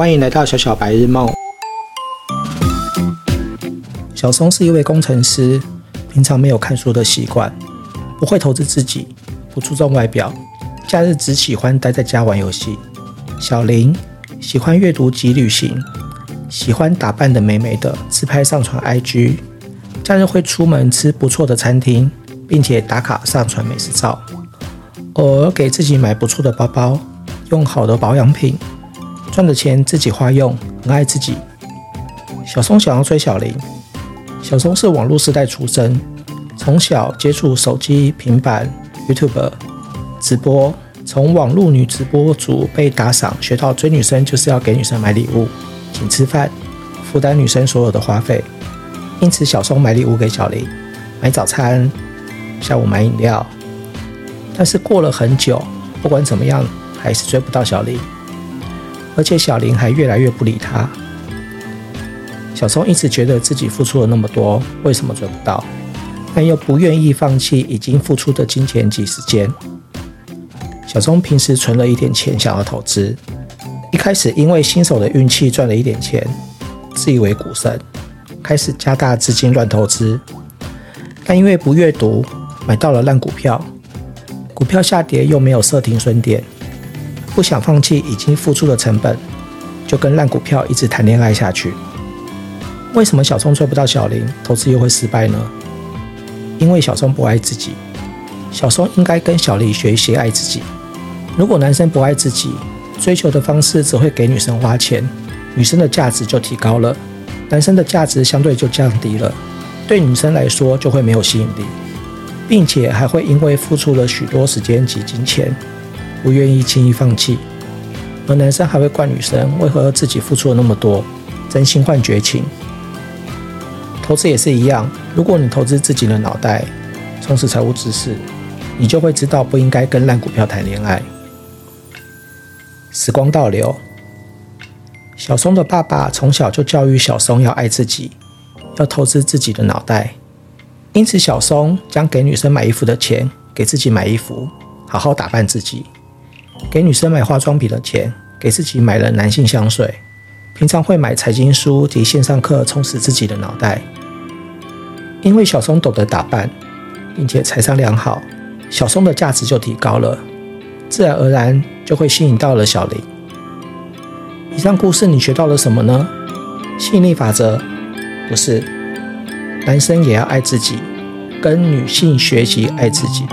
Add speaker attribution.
Speaker 1: 欢迎来到小小白日梦。小松是一位工程师，平常没有看书的习惯，不会投资自己，不注重外表，假日只喜欢待在家玩游戏。小林喜欢阅读及旅行，喜欢打扮的美美的，自拍上传 IG，假日会出门吃不错的餐厅，并且打卡上传美食照，偶尔给自己买不错的包包，用好的保养品。赚的钱自己花用，很爱自己。小松想要追小林。小松是网络时代出生，从小接触手机、平板、YouTube 直播，从网络女直播主被打赏，学到追女生就是要给女生买礼物，请吃饭，负担女生所有的花费。因此，小松买礼物给小林，买早餐，下午买饮料。但是过了很久，不管怎么样，还是追不到小林。而且小林还越来越不理他。小松一直觉得自己付出了那么多，为什么追不到？但又不愿意放弃已经付出的金钱及时间。小松平时存了一点钱，想要投资。一开始因为新手的运气赚了一点钱，自以为股神，开始加大资金乱投资。但因为不阅读，买到了烂股票，股票下跌又没有设停损点。不想放弃已经付出的成本，就跟烂股票一直谈恋爱下去。为什么小松追不到小林，投资又会失败呢？因为小松不爱自己。小松应该跟小林学习爱自己。如果男生不爱自己，追求的方式只会给女生花钱，女生的价值就提高了，男生的价值相对就降低了，对女生来说就会没有吸引力，并且还会因为付出了许多时间及金钱。不愿意轻易放弃，而男生还会怪女生为何自己付出了那么多，真心换绝情。投资也是一样，如果你投资自己的脑袋，从事财务知识，你就会知道不应该跟烂股票谈恋爱。时光倒流，小松的爸爸从小就教育小松要爱自己，要投资自己的脑袋，因此小松将给女生买衣服的钱给自己买衣服，好好打扮自己。给女生买化妆品的钱，给自己买了男性香水。平常会买财经书及线上课，充实自己的脑袋。因为小松懂得打扮，并且财商良好，小松的价值就提高了，自然而然就会吸引到了小林。以上故事你学到了什么呢？吸引力法则不是，男生也要爱自己，跟女性学习爱自己。